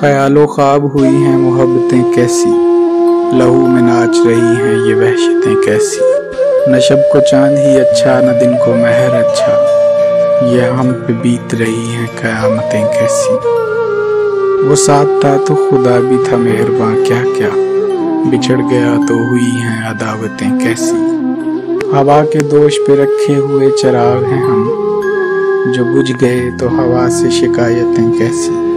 ख्यालो ख्वाब हुई हैं मोहब्बतें कैसी? लहू में नाच रही हैं ये वहशतें कैसी? न शब को चाँद ही अच्छा न दिन को महर अच्छा। ये हम पे बीत रही हैं क़यामतें कैसी? वो साथ था तो खुदा भी था मेहरबान क्या क्या बिछड़ गया तो हुई हैं अदावतें कैसी? हवा के दोष पे रखे हुए चराग हैं हम। जो बुझ गए तो हवा से शिकायतें कैसी?